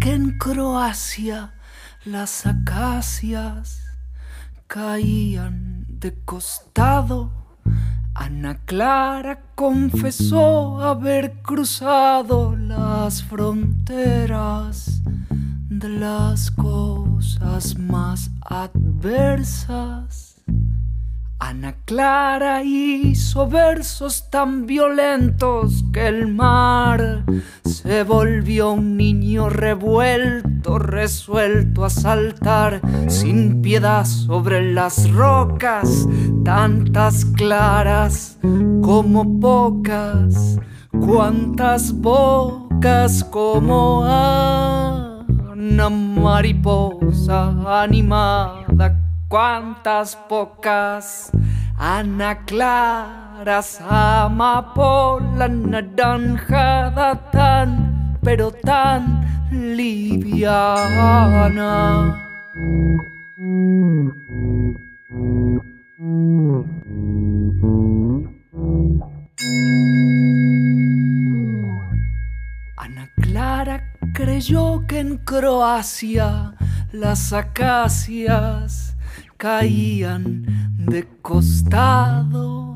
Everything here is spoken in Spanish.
que en Croacia las acacias caían de costado. Ana Clara confesó haber cruzado las fronteras de las cosas más adversas. Ana Clara hizo versos tan violentos que el mar se volvió un niño revuelto, resuelto a saltar sin piedad sobre las rocas, tantas claras como pocas, cuantas bocas como una mariposa animada cuántas pocas Ana claras amapola naranjada tan pero tan liviana. Ana Clara creyó que en Croacia las acacias caían de costado.